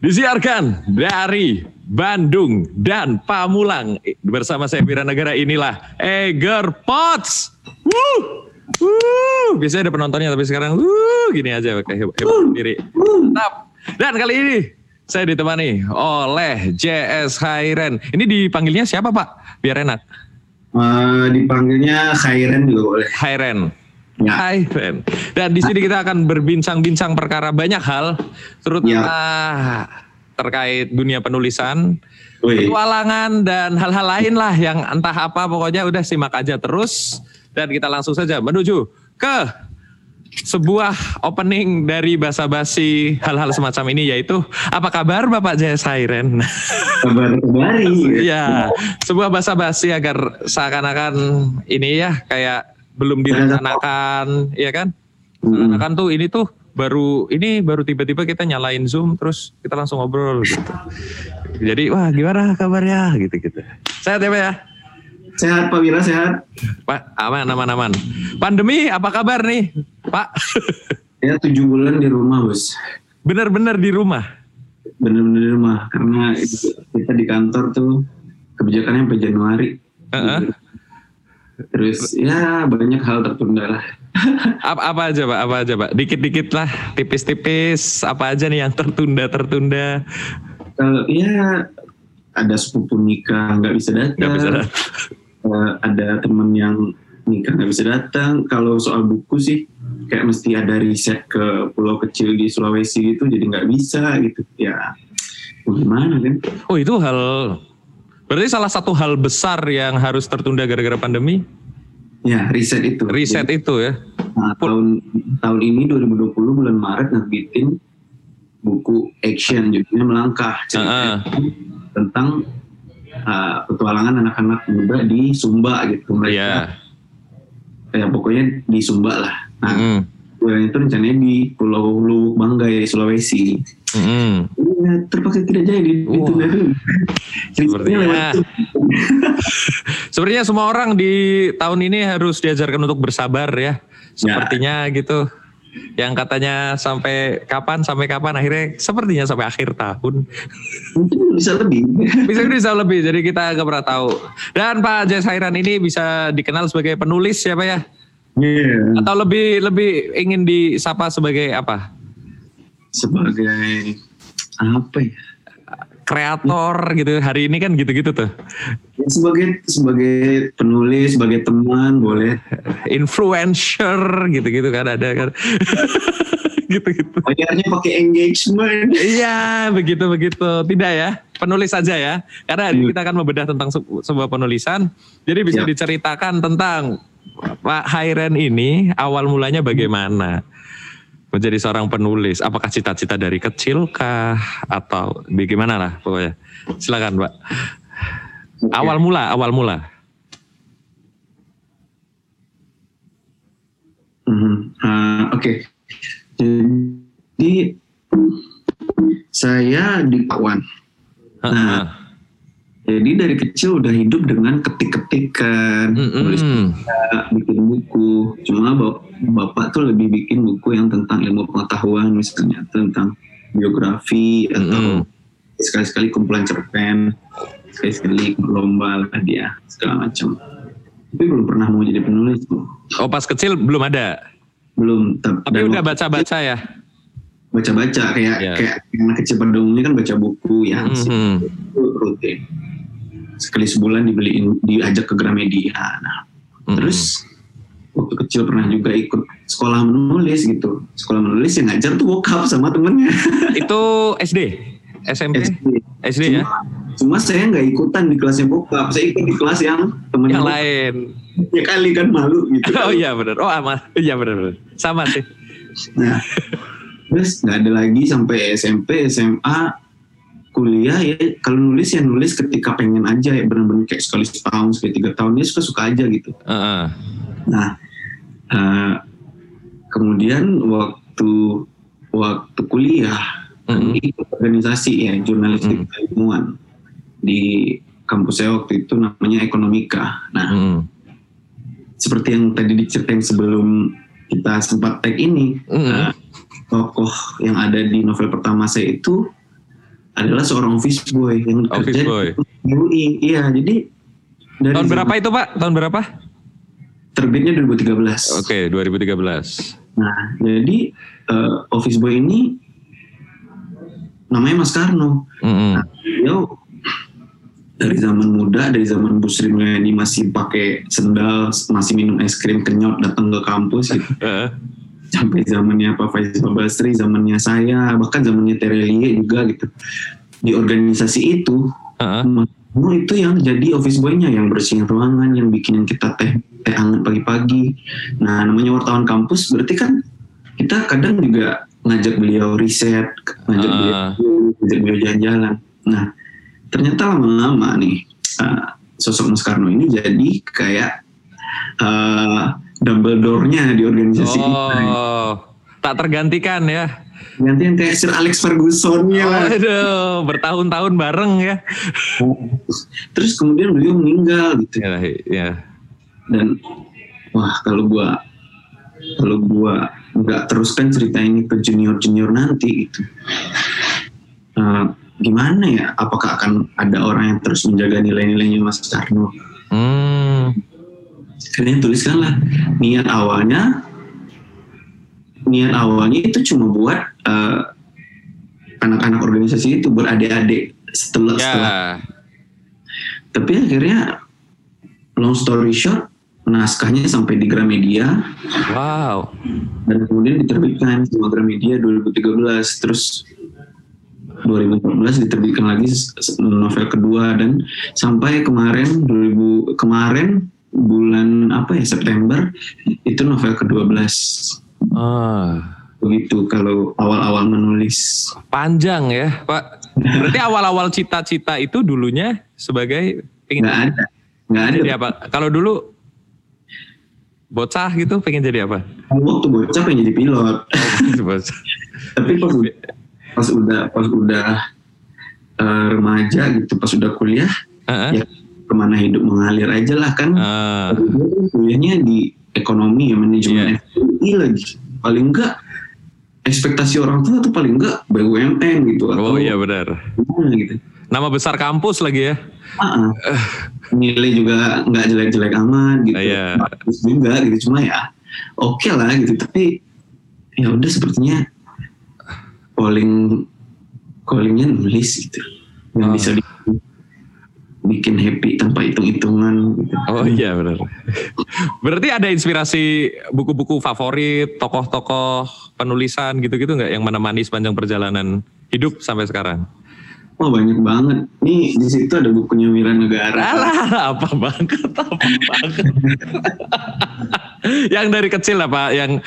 Disiarkan dari Bandung dan Pamulang bersama saya Bira Negara inilah Eger Pots. Woo! Woo! Biasanya ada penontonnya tapi sekarang wuh gini aja kayak hebat, hebat sendiri. Mantap. Dan kali ini saya ditemani oleh JS Hairen. Ini dipanggilnya siapa Pak? Biar enak. Uh, dipanggilnya Khairen juga boleh. Hairen. Ya. Hai Ren. Dan di sini kita akan berbincang-bincang perkara banyak hal, terutama terkait dunia penulisan, petualangan dan hal-hal lain lah yang entah apa pokoknya udah simak aja terus dan kita langsung saja menuju ke sebuah opening dari basa-basi hal-hal semacam ini yaitu apa kabar Bapak Jaya Sairen? Kabar kembali. ya, sebuah basa-basi agar seakan-akan ini ya kayak belum direncanakan, ya kan? Hmm. Kan tuh ini tuh baru ini baru tiba-tiba kita nyalain Zoom terus kita langsung ngobrol gitu. Jadi wah gimana kabarnya gitu-gitu. Sehat ya Pak ya? Sehat Pak Wira sehat. Pak aman aman aman. Pandemi apa kabar nih Pak? Ya tujuh bulan di rumah bos. Bener-bener di rumah. Bener-bener di rumah karena kita di kantor tuh kebijakannya sampai Januari. Heeh. Terus ya banyak hal tertunda lah. Apa, apa aja Pak? Apa aja Pak? Dikit-dikit lah, tipis-tipis. Apa aja nih yang tertunda-tertunda? Kalau ya ada sepupu nikah nggak bisa datang. Nggak bisa datang. Eh, ada temen yang nikah nggak bisa datang. Kalau soal buku sih kayak mesti ada riset ke pulau kecil di Sulawesi gitu jadi nggak bisa gitu ya gimana kan Oh itu hal berarti salah satu hal besar yang harus tertunda gara-gara pandemi? Ya riset itu. Riset itu ya. Nah, tahun tahun ini 2020 bulan Maret nerbitin buku action judulnya melangkah. Cerita tentang uh, petualangan anak-anak muda di Sumba gitu. Mereka Iya. ya pokoknya di Sumba lah. Nah Mm, bulan itu rencananya di Pulau Luwuk Banggai Sulawesi. Mm. Ya, terpaksa tidak jadi Sepertinya. lewat Zoom. Sebenarnya semua orang di tahun ini harus diajarkan untuk bersabar ya. Sepertinya gitu. Yang katanya sampai kapan sampai kapan akhirnya sepertinya sampai akhir tahun. mungkin bisa lebih Bisa bisa lebih jadi kita nggak pernah tahu. Dan Pak Jaya Sairan ini bisa dikenal sebagai penulis siapa ya? Iya. Atau lebih lebih ingin disapa sebagai apa? sebagai apa ya Kreator gitu. Hari ini kan gitu-gitu tuh. Ya, sebagai sebagai penulis sebagai teman boleh Influencer gitu-gitu kan ada kan. gitu-gitu. bayarnya pakai engagement Iya, begitu begitu. Tidak ya, penulis saja ya. Karena hari ini kita akan membedah tentang se- sebuah penulisan. Jadi bisa Ya. diceritakan tentang Pak Hairen ini awal mulanya bagaimana menjadi seorang penulis. Apakah cita-cita dari kecil kah atau bagaimana lah pokoknya. Silakan, Pak. Awal mula, awal mula. Ah, Oke, jadi saya di Pakuan. Heeh. Jadi dari kecil udah hidup dengan ketik-ketikan, nulis berita, bikin buku. Cuma bap- bapak tuh lebih bikin buku yang tentang ilmu pengetahuan, misalnya tentang biografi atau sekali-sekali kumpulan cerpen, sekali-sekali lomba lah dia segala macam. Tapi belum pernah mau jadi penulis tuh. Oh, pas kecil belum ada. Belum. Tapi, udah baca-baca ya. baca-baca kayak Ya. kayak anak kecil pada umumnya kan baca buku ya Mhm. itu rutin sekali sebulan dibeliin diajak ke Gramedia nah terus waktu kecil pernah juga ikut sekolah menulis gitu sekolah menulis yang ngajar tuh bokap sama temennya itu SD, SMP, SD. SD ya. cuma, cuma saya nggak ikutan di kelasnya bokap saya ikut di kelas yang temennya Yang lain. ya kali kan malu gitu Oh iya benar. Oh aman. Iya benar benar. Sama sih. Nah, terus nggak ada lagi sampai SMP, SMA, kuliah ya. Kalau nulis ya nulis ketika pengen aja ya benar-benar kayak sekali setahun, sekali tiga tahun ya suka-suka aja gitu. Heeh. Nah, eh, kemudian waktu waktu kuliah Mhm. ikut organisasi ya jurnalistik Mm. ilmuwan di kampus saya waktu itu namanya Ekonomika. Nah, Mhm. seperti yang tadi diceritain sebelum kita sempat tag ini, Mhm. Nah, tokoh yang ada di novel pertama saya itu adalah seorang office boy yang Office kerja boy. di UI. Iya, jadi dari Tahun berapa itu Pak? Tahun berapa? Terbitnya 2013. Oke, 2013. Nah, jadi eh, office boy ini namanya Mas Karno. Mm-mm. Nah, beliau dari zaman muda, dari zaman Bu Sri Mulyani masih pakai sendal, masih minum es krim kenyot datang ke kampus gitu. Sampai zamannya Pak Faisal Basri, zamannya saya, bahkan zamannya Terelie juga gitu. Di organisasi itu, Mas Karno itu yang jadi office boy-nya, yang bersihin ruangan, yang bikinin kita teh teh hangat pagi-pagi. Nah, namanya wartawan kampus berarti kan kita kadang juga ngajak beliau riset, ngajak Ah. beliau ngajak beliau jalan-jalan. Nah, ternyata lama-lama nih uh, sosok Mas Karno ini jadi kayak uh, Dumbledore-nya di organisasi kita. Oh, tak tergantikan ya. Gantian kayak Sir Alex Ferguson-nya lah. Aduh, bertahun-tahun bareng ya. Terus kemudian beliau meninggal gitu. Ya, ya. dan wah kalau gua kalau gua nggak teruskan cerita ini ke junior junior nanti gitu Eh, gimana ya apakah akan ada orang yang terus menjaga nilai-nilainya Mas Karno Hmm. Kalian tuliskanlah niat awalnya niat awalnya itu cuma buat eh, anak-anak organisasi itu beradik-adik setelah Ya. setelah tapi akhirnya long story short naskahnya sampai di Gramedia Wow. dan kemudian diterbitkan sama Gramedia 2013 terus 2014 diterbitkan lagi novel kedua dan sampai kemarin 2000 kemarin bulan apa ya September itu novel ke-12 Ah, begitu kalau awal-awal menulis panjang ya, Pak. Berarti awal-awal cita-cita itu dulunya sebagai pengen nggak ada nggak ada jadi apa? Kalau dulu bocah gitu pengen jadi apa? waktu bocah pengen jadi pilot Bocah. tapi pas udah pas udah pas udah eh, remaja gitu pas udah kuliah Heeh. ya ke mana hidup mengalir aja lah kan kuliahnya di ekonomi ya manajemen Iya. FPI lagi paling enggak ekspektasi orang tua tuh paling enggak BUMN gitu atau oh iya benar. gitu Nama besar kampus lagi ya. Ah. nilai juga nggak jelek-jelek amat gitu Iya. bagus juga gitu cuma ya oke lah gitu tapi ya udah sepertinya calling callingnya nulis gitu yang Ah. bisa di- bikin happy tanpa hitung-hitungan gitu. Oh iya benar. Berarti ada inspirasi buku-buku favorit, tokoh-tokoh penulisan gitu-gitu nggak yang menemani sepanjang perjalanan hidup sampai sekarang? Wah banyak banget. Nih di situ ada bukunya Wira Negara. Alah, apa banget, apa banget. yang dari kecil lah Pak, yang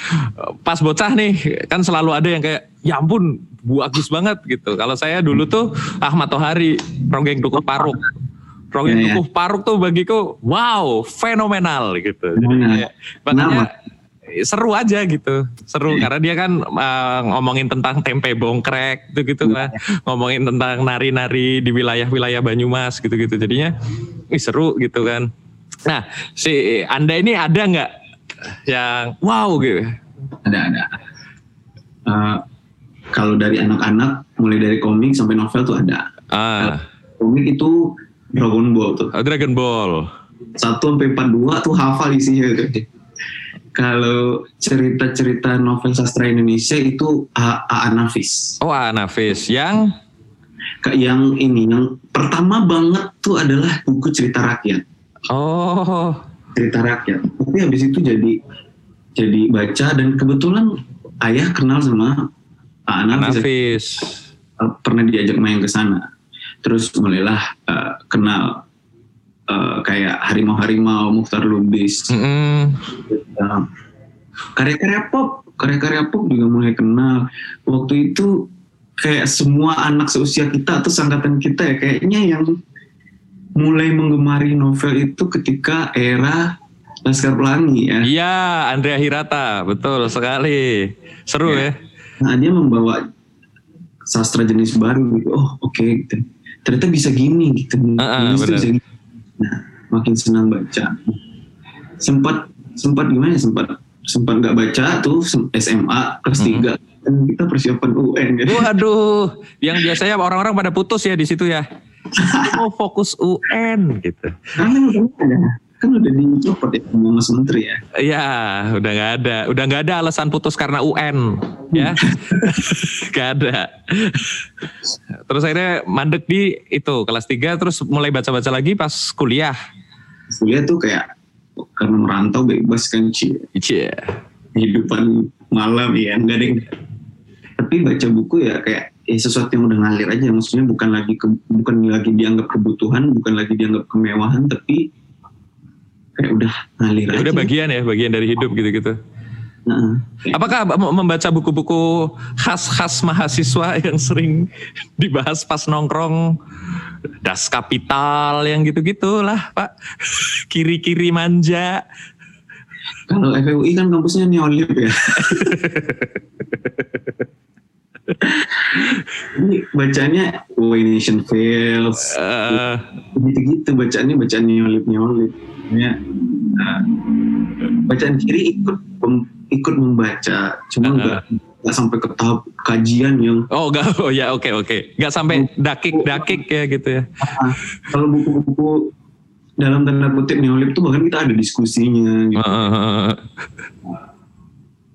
pas bocah nih kan selalu ada yang kayak ya ampun bagus banget gitu. Kalau saya dulu tuh Ahmad Tohari, Ronggeng Dukuh Paruk. Ronggeng Iya, iya. Dukuh Paruk tuh bagiku wow, fenomenal gitu. Jadi kayak, makanya seru aja gitu. Seru karena dia kan uh, ngomongin tentang tempe bongkrek gitu-gitu lah. Ngomongin tentang nari-nari di wilayah-wilayah Banyumas gitu-gitu. Jadinya ih, seru gitu kan. Nah, si Anda ini ada nggak yang wow gitu? Ada ada. Eh, kalau dari anak-anak, mulai dari komik sampai novel tuh ada. Ah, Komik itu Dragon Ball tuh. Dragon Ball. 1 sampai 42 tuh hafal isinya gitu. Kalau cerita-cerita novel sastra Indonesia itu A- A. Nafis. Oh, Anafis yang yang ini, yang pertama banget tuh adalah buku cerita rakyat. oh cerita rakyat. Tapi habis itu jadi jadi baca dan kebetulan ayah kenal sama Pak Anafis. Anafis. pernah diajak main ke sana. Terus mulailah eh, kenal eh, kayak harimau-harimau Mukhtar Lubis. Mm-mm. Eh, karya-karya pop, karya-karya pop juga mulai kenal. Waktu itu kayak semua anak seusia kita atau sangkatan kita ya kayaknya yang mulai menggemari novel itu ketika era Laskar Pelangi ya. Iya, Andrea Hirata, betul sekali. Seru Ya. ya. Nah dia membawa sastra jenis baru gitu. Oh oke gitu. Ternyata bisa gini gitu. Tuh benar. bisa gini. Nah makin senang baca. Sempat sempat gimana ya sempat sempat nggak baca tuh SMA kelas Mhm. 3 dan kita persiapan UN ya. Waduh, yang biasanya orang-orang pada putus ya di situ ya. Mau fokus UN gitu. Kan udah dicopot ya sama Mas Menteri ya. Iya, udah nggak ada, udah nggak ada alasan putus karena UN, ya, nggak ada. Terus akhirnya mandek di itu kelas 3 terus mulai baca-baca lagi pas kuliah. Kuliah tuh kayak karena merantau bebas kan Ci. Iya. Kehidupan malam ya enggak deh. Tapi baca buku ya kayak ya sesuatu yang udah ngalir aja maksudnya bukan lagi ke, bukan lagi dianggap kebutuhan, bukan lagi dianggap kemewahan tapi kayak udah ngalir Ya aja. udah bagian ya, bagian dari hidup gitu-gitu. Nah, Apakah membaca buku-buku khas-khas mahasiswa yang sering dibahas pas nongkrong das kapital yang gitu-gitu lah pak kiri-kiri manja Kalau FUI kan kampusnya neolib ya. Ini bacanya Way Nation Fails, Eh, gitu-gitu bacaannya bacaan neolib neolib. Ya, nah, bacaan kiri ikut ikut membaca, cuma Uh-uh. nggak nggak sampai ke tahap kajian yang oh enggak oh ya oke oke. Nggak sampai dakik-dakik ya gitu ya. Ah, kalau buku-buku dalam tanda kutip neolib tuh bahkan kita ada diskusinya gitu. Eh, eh, eh.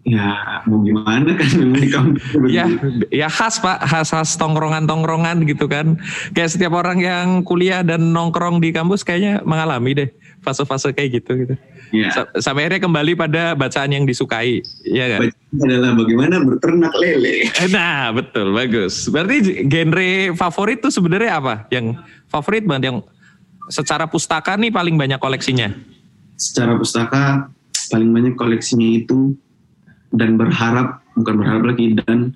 Ya mau gimana kan memang di kampus ya ya khas pak khas khas tongkrongan-tongkrongan gitu kan kayak setiap orang yang kuliah dan nongkrong di kampus kayaknya mengalami deh fase-fase kayak gitu gitu Ya. Sa- sampai akhirnya kembali pada bacaan yang disukai ya kan Bacaan adalah bagaimana berternak lele. Eh, Nah, betul, bagus. Berarti genre favorit tuh sebenarnya apa? Yang favorit banget yang secara pustaka nih paling banyak koleksinya. Secara pustaka paling banyak koleksinya itu dan berharap bukan berharap lagi dan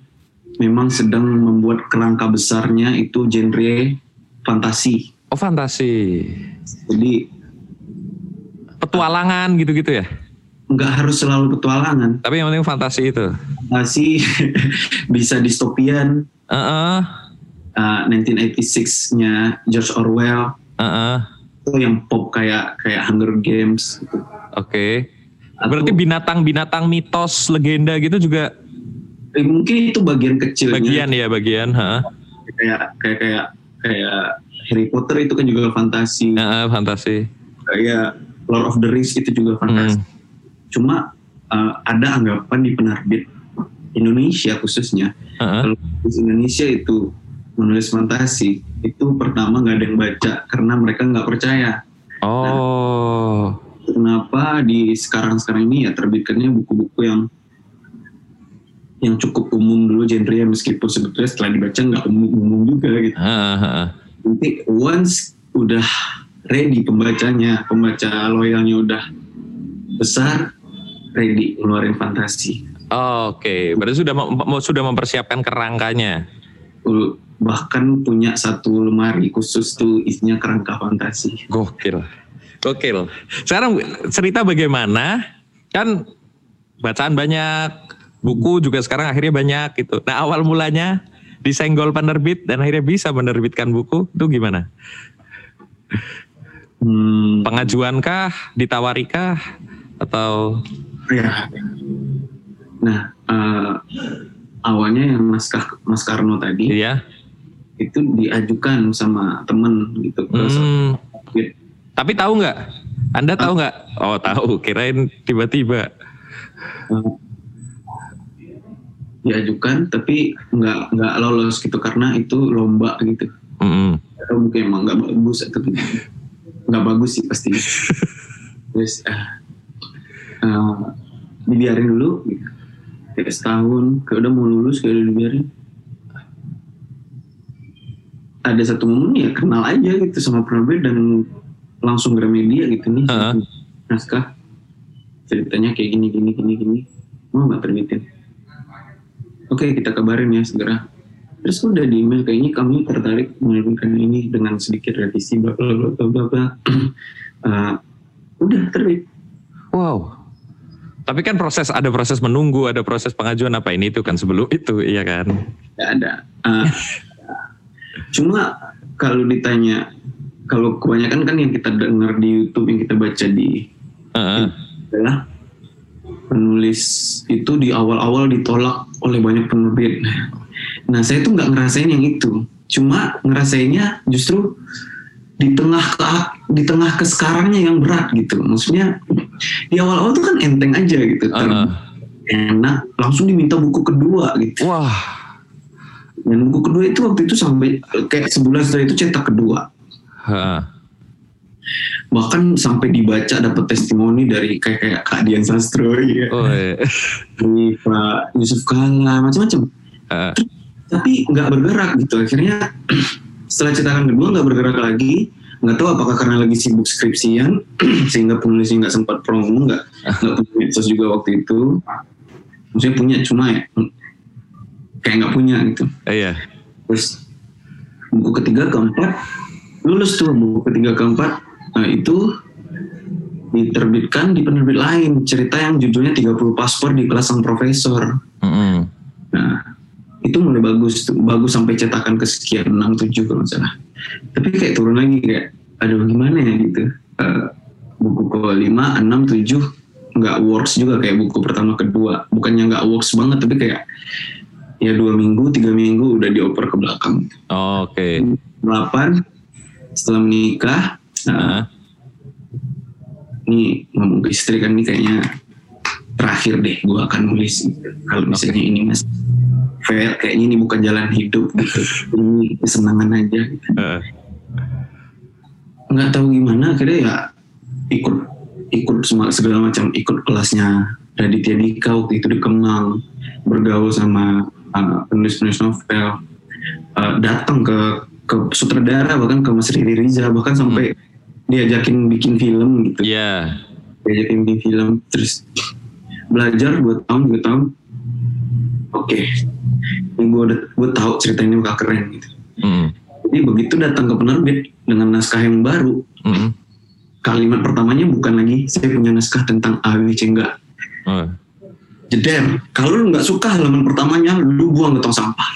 memang sedang membuat kerangka besarnya itu genre fantasi. Oh, fantasi. Jadi Petualangan gitu-gitu ya. nggak harus selalu petualangan. Tapi yang penting fantasi itu. Fantasi bisa distopian. Heeh. uh, 1986-nya George Orwell Heeh. itu yang pop kayak kayak Hunger Games. gitu. Oke. Atau- Berarti binatang-binatang mitos, legenda gitu juga Eh, mungkin itu bagian kecilnya. bagian ya, bagian, heeh. kayak kayak kayak kayak Harry Potter itu kan juga fantasi Heeh, fantasi. kayak Lord of the Rings itu juga fantasi Hmm. cuma uh, ada anggapan di penerbit Indonesia khususnya Heeh. kalau penulis Indonesia itu menulis fantasi itu pertama nggak ada yang baca karena mereka nggak percaya Oh. Kenapa di sekarang sekarang ini ya terbitkannya buku-buku yang yang cukup umum dulu genrenya meskipun sebetulnya setelah dibaca nggak umum umum juga gitu nanti once udah ready pembacanya, pembaca loyalnya udah besar, ready ngeluarin fantasi. Oke, berarti sudah mem- mau sudah mempersiapkan kerangkanya. Bahkan punya satu lemari khusus tuh isinya kerangka fantasi. Gokil. Gokil. Sekarang cerita bagaimana kan bacaan banyak, buku juga sekarang akhirnya banyak gitu. Nah, awal mulanya disenggol penerbit dan akhirnya bisa menerbitkan buku itu gimana? Hmm, Pengajuankah, ditawarikah atau ya. Nah, eh, awalnya yang naskah Mas Karno tadi iya? itu diajukan sama temen gitu. ke Hmm, penerbit. Tapi tahu nggak? Anda tahu nggak? Oh tahu, kirain tiba-tiba. Diajukan tapi nggak nggak lolos gitu karena itu lomba gitu. Mm-mm. atau mungkin emang nggak bagus atau nggak bagus sih pasti terus eh, eh, dibiarin dulu gitu. kayak setahun kayak udah mau lulus kayak udah dibiarin ada satu momen ya kenal aja gitu sama penerbit dan langsung ke media gitu nih. Heeh. naskah. Ceritanya kayak gini gini gini gini. Mau nggak terbitin? Oke kita kabarin ya segera. Terus udah di email kayaknya kami tertarik menerbitkan ini dengan sedikit revisi bla bla bla bla bla bla. Eh, udah terbit. Wow. Tapi kan proses ada proses menunggu, ada proses pengajuan apa ini itu kan sebelum itu, iya kan? nggak ada. Eh, cuma kalau ditanya kalau kebanyakan kan yang kita dengar di YouTube yang kita baca di adalah penulis itu di awal-awal ditolak oleh banyak penerbit. Nah saya tuh nggak ngerasain yang itu, cuma ngerasainnya justru di tengah ke di tengah ke sekarangnya yang berat gitu. Maksudnya di awal-awal tuh kan enteng aja gitu, Uh-uh. enak, langsung diminta buku kedua gitu. Wah, Dan buku kedua itu waktu itu sampai kayak sebulan setelah itu cetak kedua. Heeh. Bahkan sampai dibaca dapat testimoni dari kayak kayak Kak Dian Sastro ya. Oh, iya. dari Pak Yusuf Kala macam-macam tapi nggak bergerak gitu akhirnya setelah cetakan kedua nggak bergerak lagi nggak tahu apakah karena lagi sibuk skripsian sehingga penulisnya nggak sempat promo nggak nggak punya medsos juga waktu itu maksudnya punya cuma ya kayak nggak punya gitu Iya. terus buku ketiga keempat lulus tuh buku ketiga keempat. Nah itu diterbitkan di penerbit lain. Cerita yang judulnya 30 paspor di kelas sang profesor. Mm-mm. nah itu mulai bagus tuh. Bagus sampai cetakan kesekian 6 7 kalau nggak salah. Tapi kayak turun lagi kayak aduh gimana ya? Gitu. Eh, buku ke 5 6 7 nggak works juga kayak buku pertama kedua. Bukannya nggak works banget tapi kayak ya dua minggu tiga minggu udah dioper ke belakang. Oke. 8 setelah menikah Heeh. ini ngomong ke istri kan ini kayaknya terakhir deh gue akan nulis kalau misalnya ini mas fair kayaknya ini bukan jalan hidup gitu ini kesenangan aja gitu. Heeh. nggak tahu gimana akhirnya ya ikut ikut semua segala macam ikut kelasnya Raditya Dika waktu itu di Kemang bergaul sama uh, penulis-penulis novel uh, datang ke ke sutradara bahkan ke Mas Riri Riza bahkan sampai diajakin bikin film gitu Iya. diajakin bikin film terus belajar dua tahun dua tahun oke ini gue udah gue tahu cerita ini bakal keren gitu Mm. jadi begitu datang ke penerbit dengan naskah yang baru Mm. kalimat pertamanya bukan lagi saya punya naskah tentang AWC enggak Oh. jeder kalau lu nggak suka halaman pertamanya lu buang ke tong sampah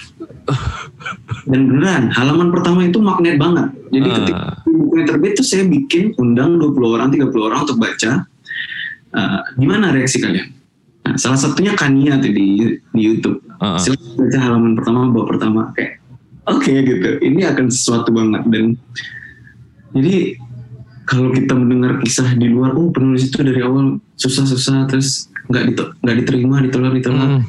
dan beneran halaman pertama itu magnet banget. Jadi Ah. ketika bukunya terbit tuh saya bikin undang 20 orang 30 orang untuk baca. Eh, gimana reaksi kalian? Nah, salah satunya Kania tuh di di YouTube. Heeh. Silahkan baca halaman pertama bab pertama kayak oke gitu. Ini akan sesuatu banget. Dan jadi kalau kita mendengar kisah di luar oh penulis itu dari awal susah-susah terus nggak dito- nggak diterima ditolak ditolak Mm.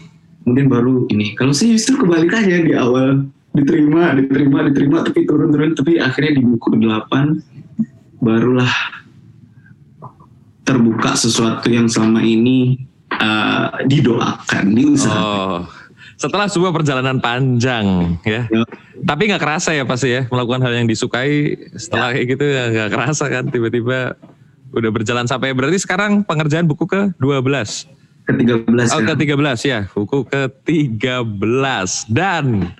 kemudian baru ini. Kalau saya justru kebalikannya di awal diterima diterima diterima tapi turun-turun tapi akhirnya di buku 8 barulah terbuka sesuatu yang selama ini eh, didoakan diusahakan Oh. Setelah sebuah perjalanan panjang ya. Ya. Tapi nggak kerasa ya pasti ya melakukan hal yang disukai setelah kayak gitu ya nggak kerasa kan tiba-tiba udah berjalan sampai berarti sekarang pengerjaan buku ke 12. ke-13 Oh kan. ke-13 ya, buku ke-13 dan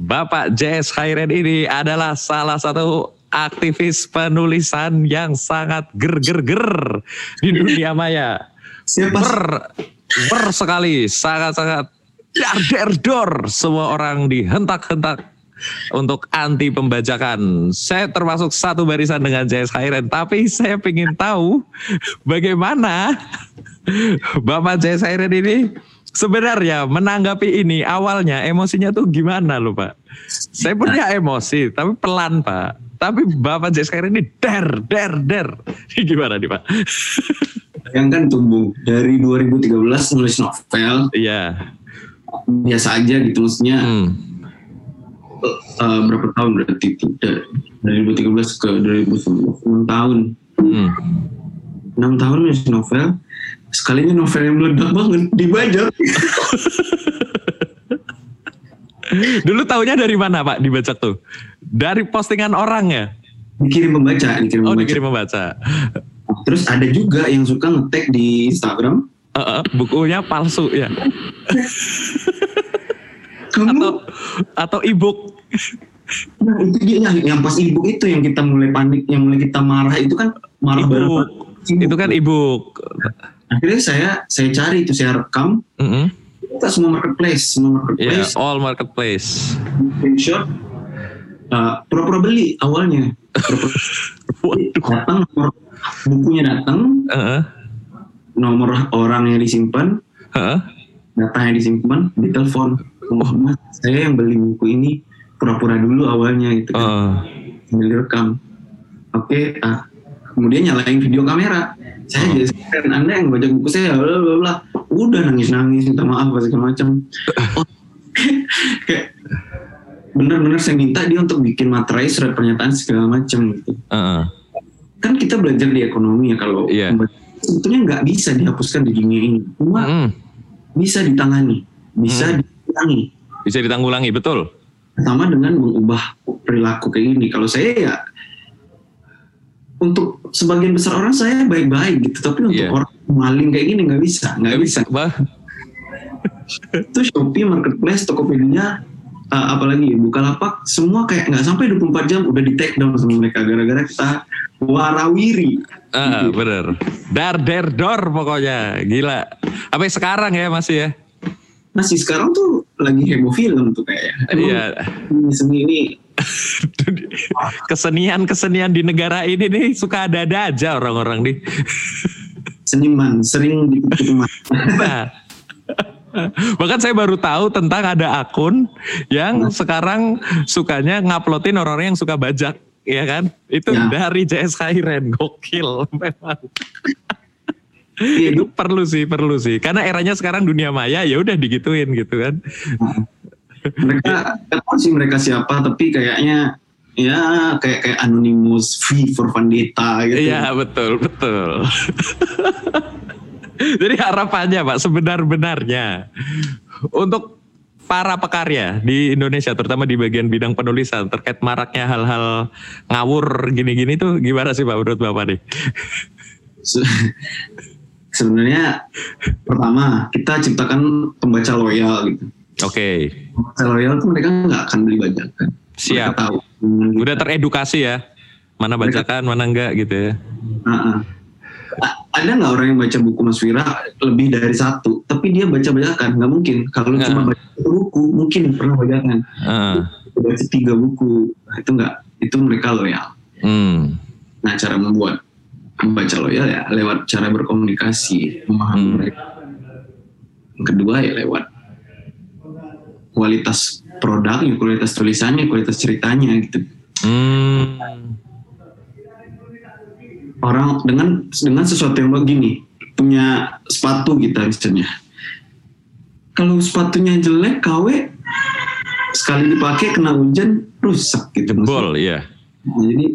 Bapak JS Khairen ini adalah salah satu aktivis penulisan yang sangat ger-ger-ger di dunia maya. Siapa Ber, ber sekali, sangat-sangat dar der dor semua orang dihentak-hentak untuk anti pembajakan. Saya termasuk satu barisan dengan JS Khairen, tapi saya ingin tahu bagaimana Bapak JS Khairen ini sebenarnya menanggapi ini awalnya emosinya tuh gimana loh Pak? Saya punya emosi, tapi pelan Pak. Tapi Bapak Khairen ini der, der, der. Gimana nih Pak? yang kan tumbuh dari 2013 nulis novel Iya. biasa aja gitu maksudnya Hmm. eh, berapa tahun berarti tidak dari 2013 ke 2019 6 tahun Hmm. 6 tahun nulis novel sekalinya novel yang meledak banget dibajak Dulu taunya dari mana Pak dibajak tuh? Dari postingan orang ya? dikirim pembaca dikirim Oh pembaca dikirim membaca. terus ada juga yang suka ngetek di Instagram Eh, eh, bukunya palsu ya? kamu Atau atau ebook? nah itu dia yang, yang pas ibu itu yang kita mulai panik yang mulai kita marah itu kan marah Ebook. Itu kan ebook. Akhirnya saya saya cari itu saya rekam. Mm-mm. kita semua marketplace semua marketplace. All marketplace. screenshot. Uh, pura-pura beli awalnya. Datang nomor bukunya datang. Heeh. nomor orang yang disimpan. Heeh. datanya disimpan ditelepon. Oh. mas saya yang beli buku ini pura-pura dulu awalnya gitu kan. Sambil direkam. Oke ah kemudian nyalain video kamera saya jadi kan anda yang baca buku saya bla bla bla udah nangis nangis minta maaf apa segala macam Oh, kayak bener-bener saya minta dia untuk bikin materai surat pernyataan segala macam gitu Heeh. kan kita belajar di ekonomi ya kalau Iya. membaca- sebetulnya nggak bisa dihapuskan di dunia ini cuma Mm. bisa ditangani bisa Hmm. dikurangi Bisa ditanggulangi, betul. sama dengan mengubah perilaku kayak gini. Kalau saya ya untuk sebagian besar orang saya baik-baik gitu, tapi untuk Iya. orang maling kayak gini nggak bisa, nggak bisa. Bah. Itu Shopee, Marketplace, Tokopedia, uh, apalagi Bukalapak, semua kayak nggak sampai 24 jam udah di take down sama mereka gara-gara kita warawiri. Ah, bener. Dar der dor pokoknya. Gila. Sampai sekarang ya masih ya. Masih sekarang tuh lagi heboh film tuh kayaknya. Iya. ini seni ini Kesenian-kesenian di negara ini nih suka ada-ada aja orang-orang nih. seniman sering dikutuk Nah. Bahkan saya baru tahu tentang ada akun yang sekarang sukanya nguploadin orang-orang yang suka bajak, ya kan? Itu Ya. dari JS Kairen, gokil memang. Iya, Itu perlu sih, perlu sih. Karena eranya sekarang dunia maya, ya udah digituin gitu kan. mereka nggak tahu sih mereka siapa tapi kayaknya ya kayak kayak anonymous V for Vendetta gitu Iya betul betul. Jadi harapannya Pak sebenar-benarnya untuk para pekarya di Indonesia terutama di bagian bidang penulisan terkait maraknya hal-hal ngawur gini-gini tuh gimana sih Pak menurut Bapak nih? Se- sebenarnya pertama kita ciptakan pembaca loyal gitu Oke, pembaca loyal tuh mereka nggak akan beli bajakan Siap. mereka tahu Hmm, udah teredukasi ya. Mana bacakan, mana enggak gitu ya. Ah. A- ada nggak orang yang baca buku Mas Wira lebih dari satu tapi dia baca bajakan nggak mungkin kalau Nggak. cuma baca satu buku mungkin pernah bajakan Heeh. baca tiga buku itu nggak itu mereka loyal Hmm. Nah, cara membuat membaca loyal ya lewat cara berkomunikasi, memahami Hmm. mereka. Kedua ya lewat kualitas produknya, kualitas tulisannya, kualitas ceritanya gitu. Hmm. Orang dengan dengan sesuatu yang begini punya sepatu kita misalnya. Kalau sepatunya jelek, KW sekali dipakai kena hujan rusak gitu. Jebol ya. Nah, jadi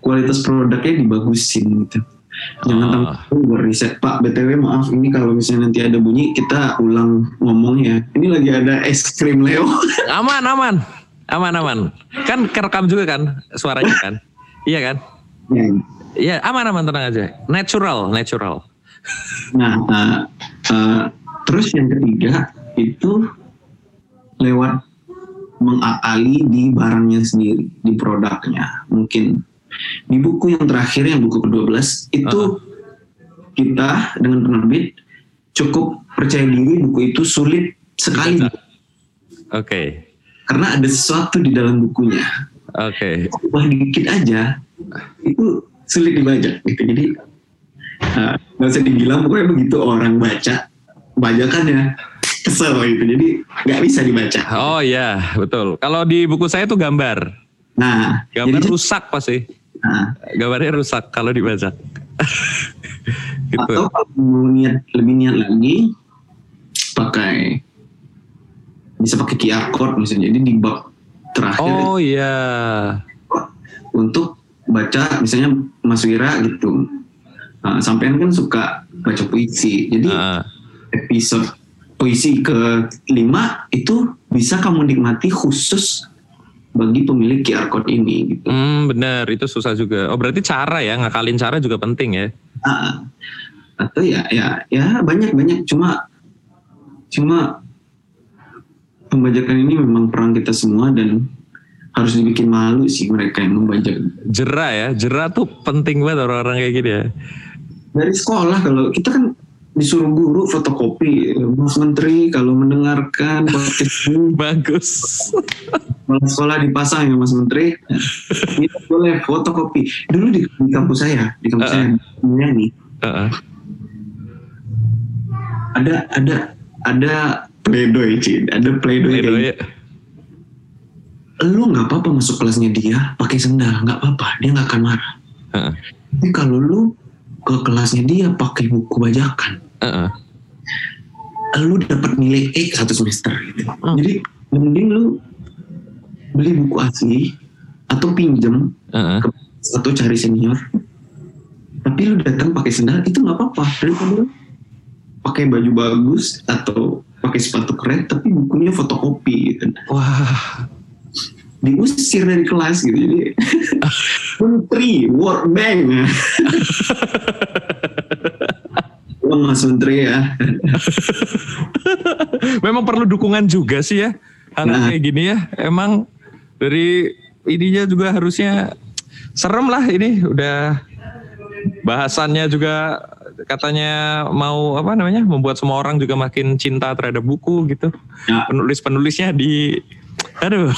kualitas produknya dibagusin gitu. Jangan Ah. tahu beriset Pak BTW maaf ini kalau misalnya nanti ada bunyi kita ulang ngomongnya. Ini lagi ada es krim Leo. Aman, aman. Aman, aman. Kan kerekam juga kan suaranya kan? Iya kan? Ya. Iya, aman, aman, tenang aja. Natural, natural. nah, uh, uh, terus yang ketiga itu lewat mengakali di barangnya sendiri, di produknya. Mungkin di buku yang terakhir yang buku ke-12 itu kita dengan penerbit cukup percaya diri buku itu sulit sekali. Oke, karena ada sesuatu di dalam bukunya. oke. Ubah dikit aja itu sulit dibaca gitu. Jadi uh, nggak usah dibilang pokoknya begitu orang baca bajakannya kesel gitu. Jadi nggak bisa dibaca. Oh iya, betul. Kalau di buku saya tuh gambar. Nah, Gambar jadi rusak pasti. Nah, Gambarnya rusak kalau dibaca. gitu. atau kalau mau niat lebih niat lagi pakai bisa pakai QR code misalnya. Jadi di bab terakhir Oh iya. untuk baca misalnya Mas Wira gitu. Nah, sampean kan suka baca puisi. Jadi Ah, episode puisi ke lima itu bisa kamu nikmati khusus bagi pemilik QR code ini gitu. hmm, benar, itu susah juga. Oh berarti cara ya, ngakalin cara juga penting ya. Ah, atau ya ya ya banyak banyak cuma cuma pembajakan ini memang perang kita semua dan harus dibikin malu sih mereka yang membajak Jera ya, jera tuh penting banget orang-orang kayak gini ya. dari sekolah kalau kita kan disuruh guru fotokopi Mas Menteri kalau mendengarkan podcast ini Bagus. Kepala sekolah dipasang ya Mas Menteri. Ini boleh fotokopi. Dulu di, di kampus saya, di kampus Uh-uh. saya ini Heeh. ada ada ada pledoi Cid ada pledoi, Pledoi. kayak, lu nggak apa-apa masuk kelasnya dia pakai sendal nggak apa-apa dia nggak akan marah Heeh. tapi kalau lu ke kelasnya dia pakai buku bajakan Heeh. lu dapat nilai E satu semester gitu. Hmm. jadi mending lu beli buku asli atau pinjem Heeh. ke atau cari senior tapi lu datang pakai sendal itu nggak apa-apa daripada lu pakai baju bagus atau pakai sepatu keren tapi bukunya fotokopi gitu Wah, diusir dari kelas gitu jadi menteri World Bank Wah, Mas Menteri ya memang perlu dukungan juga sih ya. Hal Nah. kayak gini ya. Emang dari ininya juga harusnya serem lah ini udah bahasannya juga katanya mau apa namanya membuat semua orang juga makin cinta terhadap buku gitu. Ya. Penulis-penulisnya di aduh.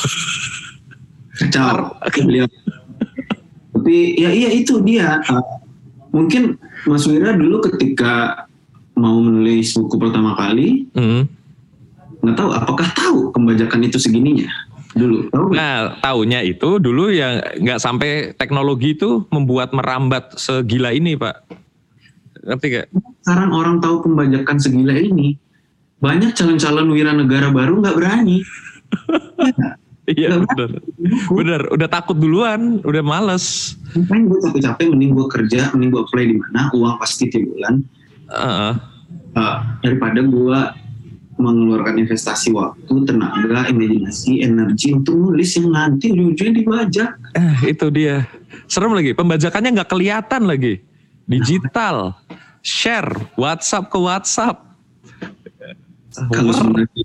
Kacau beliau tapi ya iya itu dia Uh, mungkin Mas Wira dulu ketika mau menulis buku pertama kali Hmm. nggak tahu apakah tahu pembajakan itu segininya dulu tahu? Nah, taunya itu dulu yang nggak sampai teknologi itu membuat merambat segila ini, Pak. Ngerti gak? sekarang orang tahu pembajakan segila ini banyak calon-calon wira negara baru nggak berani Iya Nggak bener. Bener, udah takut duluan, udah males. Makanya gue capek-capek mending gue kerja, mending gue apply di mana, uang pasti tiap bulan. Heeh. Uh, daripada gue mengeluarkan investasi waktu, tenaga, imajinasi, energi untuk nulis yang nanti ujung-ujungnya dibajak. Eh, itu dia. Serem lagi, pembajakannya nggak kelihatan lagi. Digital. Share, WhatsApp ke WhatsApp. Kalau sebenarnya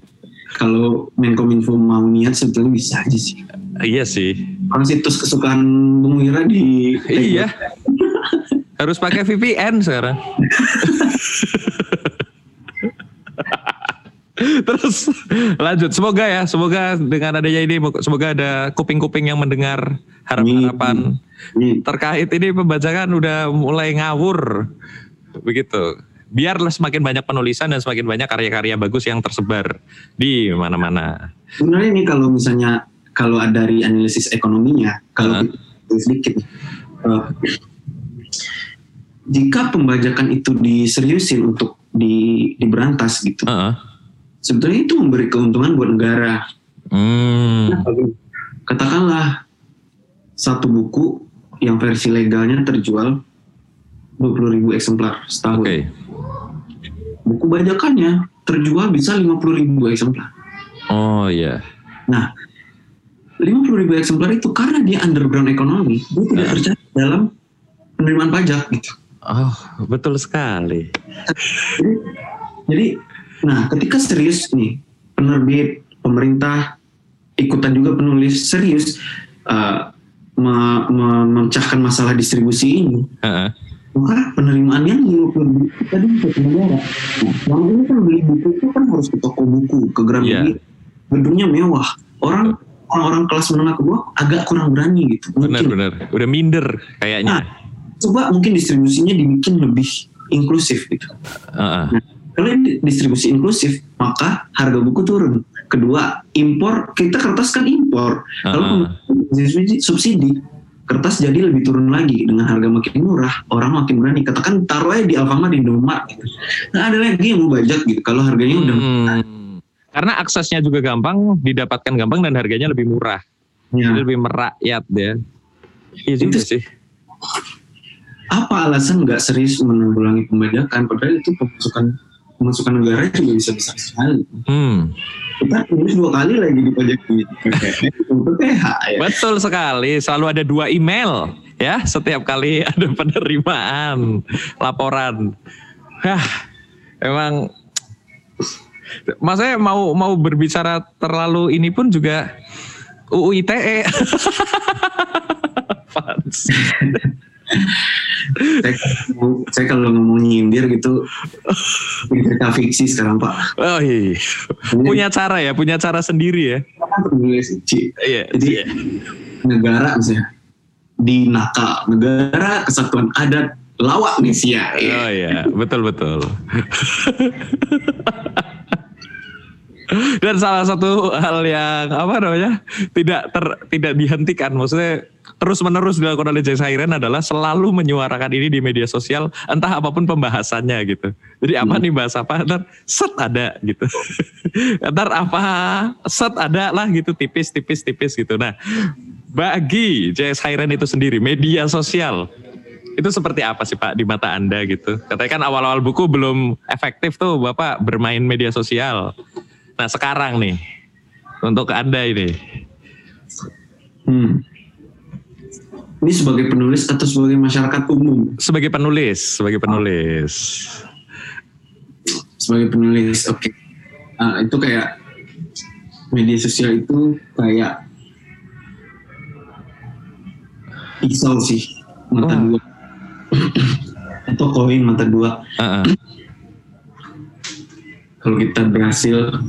kalau Menkominfo mau niat sebetulnya bisa aja sih. Iya sih. Kalau situs kesukaan Bung Wira di Iya. Harus pakai VPN sekarang. Terus lanjut, semoga ya, semoga dengan adanya ini, semoga ada kuping-kuping yang mendengar harapan-harapan terkait ini pembajakan udah mulai ngawur, begitu. Biarlah semakin banyak penulisan dan semakin banyak karya-karya bagus yang tersebar di mana-mana. sebenarnya ini kalau misalnya kalau ada dari analisis ekonominya, kalau kita sedikit, eh, jika pembajakan itu diseriusin untuk di, diberantas gitu, Heeh. sebetulnya itu memberi keuntungan buat negara. Hmm. Katakanlah satu buku yang versi legalnya terjual 20.000 eksemplar setahun. Oke. Buku bajakannya terjual bisa 50.000 eksemplar. Oh iya. Nah, 50.000 eksemplar itu karena dia underground ekonomi, dia tidak Ya. tercatat dalam penerimaan pajak gitu. Oh betul sekali. Jadi, jadi nah ketika serius nih penerbit, pemerintah ikutan juga penulis serius uh, me- me- memecahkan masalah distribusi ini, Heeh. Maka penerimaannya 50 ribu tadi ke negara. Nah, selama ini kan beli buku itu kan harus ke toko buku, ke Gramedia, Iya. gedungnya mewah. Orang orang-orang kelas menengah ke bawah agak kurang berani gitu. Benar-benar. Udah minder kayaknya. Coba mungkin distribusinya dibikin lebih inklusif gitu. Heeh. Kalau di- distribusi inklusif, maka harga buku turun. Kedua, impor kita kertas kan impor. Kalau Heeh. subsidi, subsidi, kertas jadi lebih turun lagi dengan harga makin murah, orang makin berani. Katakan taruh aja di Alfamart, di Indomaret. Gitu. Nah, ada lagi yang mau bajak gitu. Kalau harganya udah Hmm. Karena aksesnya juga gampang, didapatkan gampang dan harganya lebih murah. ya, Jadi lebih merakyat ya. Iya juga Itu- sih. apa alasan nggak serius menanggulangi pembajakan? Padahal itu pemasukan pemasukan negara juga bisa besar sekali. Hmm. Kita tulis dua kali lagi di untuk PH ya. Betul sekali. Selalu ada dua email ya setiap kali ada penerimaan laporan. Hah, emang Mas saya mau mau berbicara terlalu ini pun juga UU ITE. Saya, saya kalau ngomong nyindir gitu cerita fiksi sekarang Pak. Oh iya. Punya cara ya, punya cara sendiri ya. Iya. Jadi negara misalnya di nakal negara kesatuan adat lawak sih ya. Oh iya, betul betul. Dan salah satu hal yang apa namanya tidak ter, tidak dihentikan, maksudnya terus menerus dilakukan oleh Jay Sairen adalah selalu menyuarakan ini di media sosial, entah apa pun pembahasannya gitu. Jadi apa nih bahas apa, ntar set ada gitu, ntar apa set ada lah gitu, tipis tipis tipis gitu. Nah bagi Jay Sairen itu sendiri media sosial itu seperti apa sih Pak di mata Anda gitu? Katanya kan awal-awal buku belum efektif tuh Bapak bermain media sosial. Nah sekarang nih untuk Anda ini. Hmm. Ini sebagai penulis atau sebagai masyarakat umum? Sebagai penulis, sebagai penulis. Sebagai penulis, oke. Okay. Uh, itu kayak media sosial itu kayak pisau sih mata oh. dua atau koin mata dua. Uh -uh. Kalau kita berhasil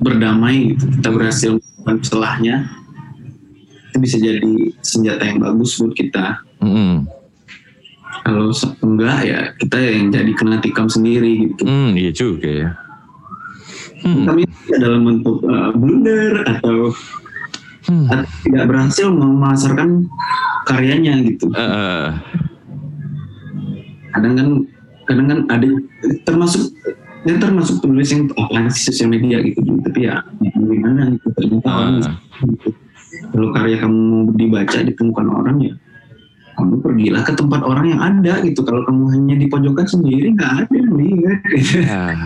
berdamai, gitu, kita berhasil melakukan celahnya, itu bisa jadi senjata yang bagus buat kita. Mm -hmm. Kalau enggak ya kita yang jadi kena tikam sendiri gitu. Mm, iya juga ya. Hmm. Kami dalam bentuk uh, blunder atau hmm. atau tidak berhasil memasarkan karyanya gitu. Uh. Kadang kan kadang kan ada termasuk ya termasuk penulis yang apaan sih sosial media gitu tapi ya, gimana gitu ternyata uh. gitu. Kalau karya kamu dibaca ditemukan orang ya kamu pergilah ke tempat orang yang ada gitu kalau kamu hanya di pojokan sendiri nggak ada yang lihat gitu. ya.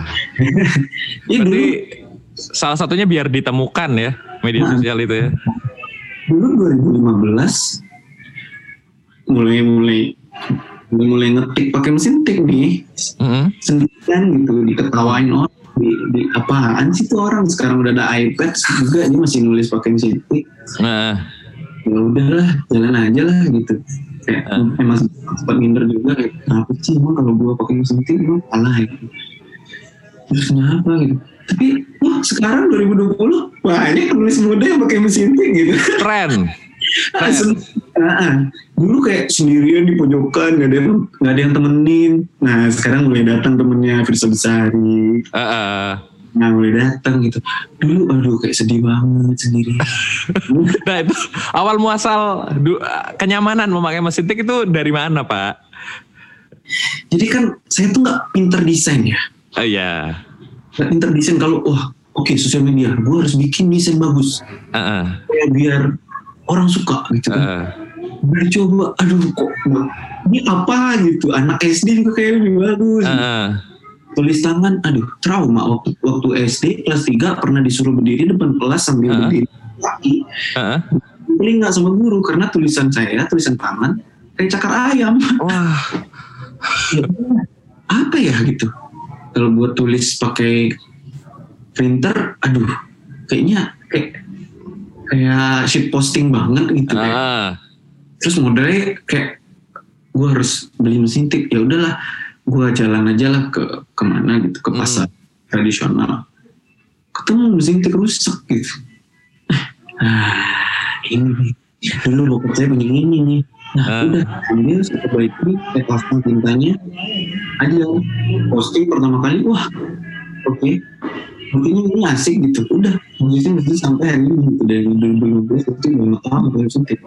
Berarti salah satunya biar ditemukan ya media nah, sosial itu ya dulu 2015 mulai mulai mulai mulai ngetik pakai mesin tik nih mm-hmm. sendirian gitu diketawain orang di, di apaan sih tuh orang? Sekarang udah ada iPad juga dia masih nulis pakai mesin tik nah. ya udahlah jalan aja lah gitu. Kayak uh. emang sempat minder juga kayak kenapa sih emang kalau gua pakai mesin tik gua kalah gitu terus kenapa? gitu. Tapi wah sekarang 2020 banyak penulis muda yang pakai mesin tik gitu. Keren Nah, dulu kayak sendirian di pojokan nggak ada yang nggak ada yang temenin. Nah sekarang mulai datang temennya Firsa Besari. Uh, uh. nah mulai datang gitu. Dulu aduh kayak sedih banget sendiri nah itu awal muasal kenyamanan memakai mesin tik itu dari mana pak? Jadi kan saya tuh nggak pinter desain ya. Oh uh, iya. Nggak pinter desain. Kalau wah oke okay, sosial media gue harus bikin desain bagus. Uh -uh. biar orang suka gitu kan. Uh. Coba, aduh kok ini apa gitu. Anak SD juga kayak lebih bagus. Uh. Tulis tangan, aduh trauma waktu waktu SD kelas 3 pernah disuruh berdiri depan kelas sambil uh. berdiri kaki. Uh. Beli nggak sama guru karena tulisan saya, tulisan tangan kayak cakar ayam. Wah. ya, apa ya gitu. Kalau buat tulis pakai printer, aduh, kayaknya kayak kayak shit posting banget gitu ah. kayak. Terus modalnya kayak gue harus beli mesin tik ya udahlah gue jalan aja lah ke ke mana gitu ke pasar hmm. tradisional. Ketemu mesin tik rusak gitu. Ah ini dulu bokap saya punya ini nih. Nah uh. udah. Kemudian saya perbaiki saya pasang tintanya. Aja. Posting pertama kali wah oke. okay mungkin ini asik gitu udah musisi sampai hari ini gitu dari 2015 itu lima tahun baru suntik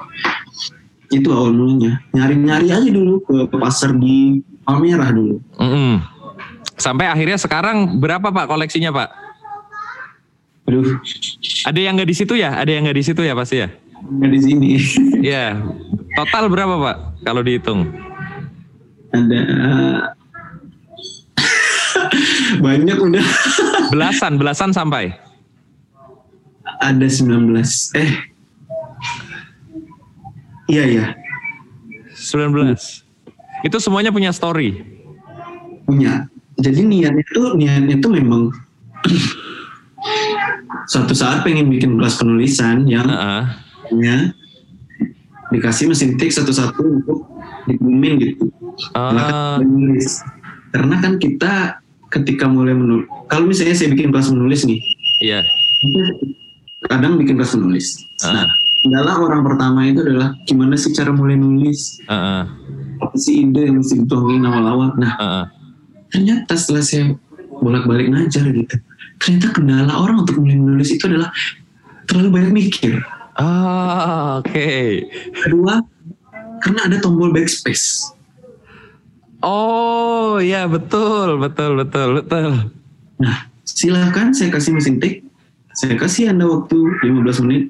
itu awal mulanya nyari-nyari aja dulu ke pasar di Palmerah dulu mm -hmm. sampai akhirnya sekarang berapa pak koleksinya pak Aduh. Ada yang nggak di situ ya? Ada yang nggak di situ ya pasti ya? Nggak di sini. Iya. Total berapa pak kalau dihitung? Ada banyak udah. belasan, belasan sampai. Ada 19. Eh. Iya, iya. 19. Itu semuanya punya story. Punya. Jadi niatnya tuh niatnya tuh memang suatu saat pengen bikin kelas penulisan yang uh -uh. ya dikasih mesin tik satu-satu untuk dikumin gitu. Uh. Karena kan kita ketika mulai menulis kalau misalnya saya bikin kelas menulis nih iya kadang bikin kelas menulis uh. nah adalah orang pertama itu adalah gimana sih cara mulai nulis uh -uh. apa sih ide yang mesti dituangin awal-awal nah uh -uh. ternyata setelah saya bolak-balik ngajar gitu ternyata kendala orang untuk mulai menulis itu adalah terlalu banyak mikir. Ah, oke. Kedua, karena ada tombol backspace. Oh, ya betul, betul, betul, betul. Nah, silahkan saya kasih mesin tik, saya kasih Anda waktu 15 menit,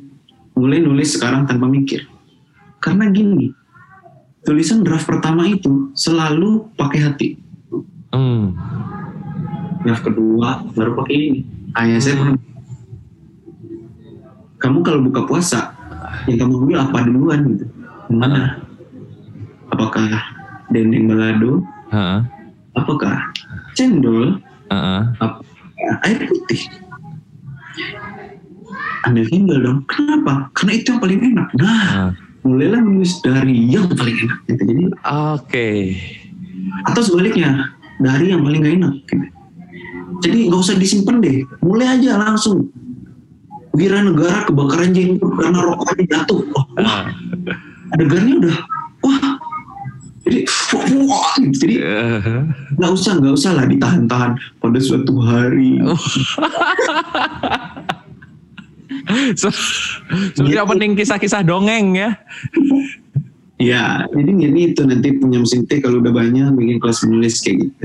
mulai nulis sekarang tanpa mikir. Karena gini, tulisan draft pertama itu selalu pakai hati. Hmm. Draft kedua baru pakai ini. Ayah saya pernah. Kamu kalau buka puasa, yang kamu ambil apa duluan gitu? Mana? Apakah dendeng balado? Heeh. Apakah cendol? Heeh. Apakah air putih? Ambil cendol dong. Kenapa? Karena itu yang paling enak. Nah, Ah. mulailah menulis dari yang paling enak. Gitu. Jadi Oke. atau sebaliknya dari yang paling gak enak. Gitu. Jadi nggak usah disimpan deh, mulai aja langsung. Wira negara kebakaran jenggot karena rokoknya jatuh. Wah, wah, Ah. adegannya udah, wah. Jadi, gitu. jadi Eh. nggak usah nggak usah lah ditahan-tahan pada suatu hari. Se- Seperti opening kisah-kisah dongeng ya. Ya, jadi ini itu nanti punya mesin T kalau udah banyak bikin kelas menulis kayak gitu.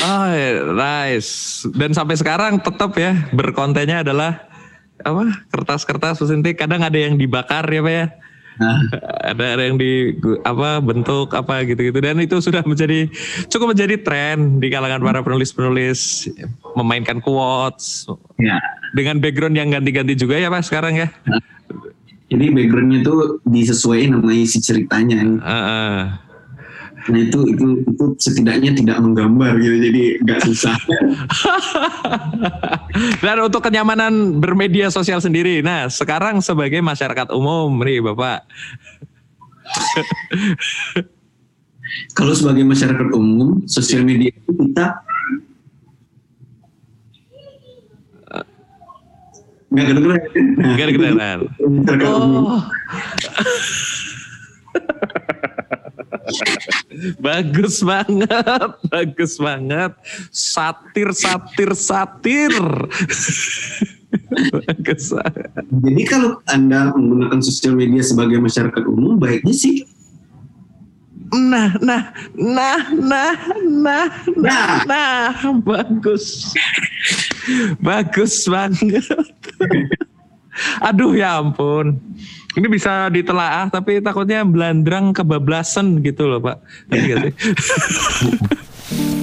Oh, nice. Dan sampai sekarang tetap ya berkontennya adalah apa? Kertas-kertas pesintik. Kadang ada yang dibakar ya, Pak ya. Ada ada yang di apa bentuk apa gitu-gitu dan itu sudah menjadi cukup menjadi tren di kalangan para penulis-penulis memainkan quotes ya. dengan background yang ganti-ganti juga ya Pak sekarang ya. Jadi backgroundnya tuh disesuaikan sama isi ceritanya. Heeh. Nah itu itu itu setidaknya tidak menggambar gitu, jadi nggak susah. Dan untuk kenyamanan bermedia sosial sendiri, nah sekarang sebagai masyarakat umum nih Bapak, Kalau sebagai masyarakat umum, sosial media itu kita nggak kedengeran. Nah, Nggak kedengeran. Oh. bagus banget, bagus banget. Satir, satir, satir. bagus. banget. Jadi kalau anda menggunakan sosial media sebagai masyarakat umum, baiknya sih Nah, nah, nah, nah, nah, nah, Nah. nah, bagus. Bagus banget. Aduh ya ampun. Ini bisa ditelaah tapi takutnya belandrang kebablasan gitu loh Pak. Sih?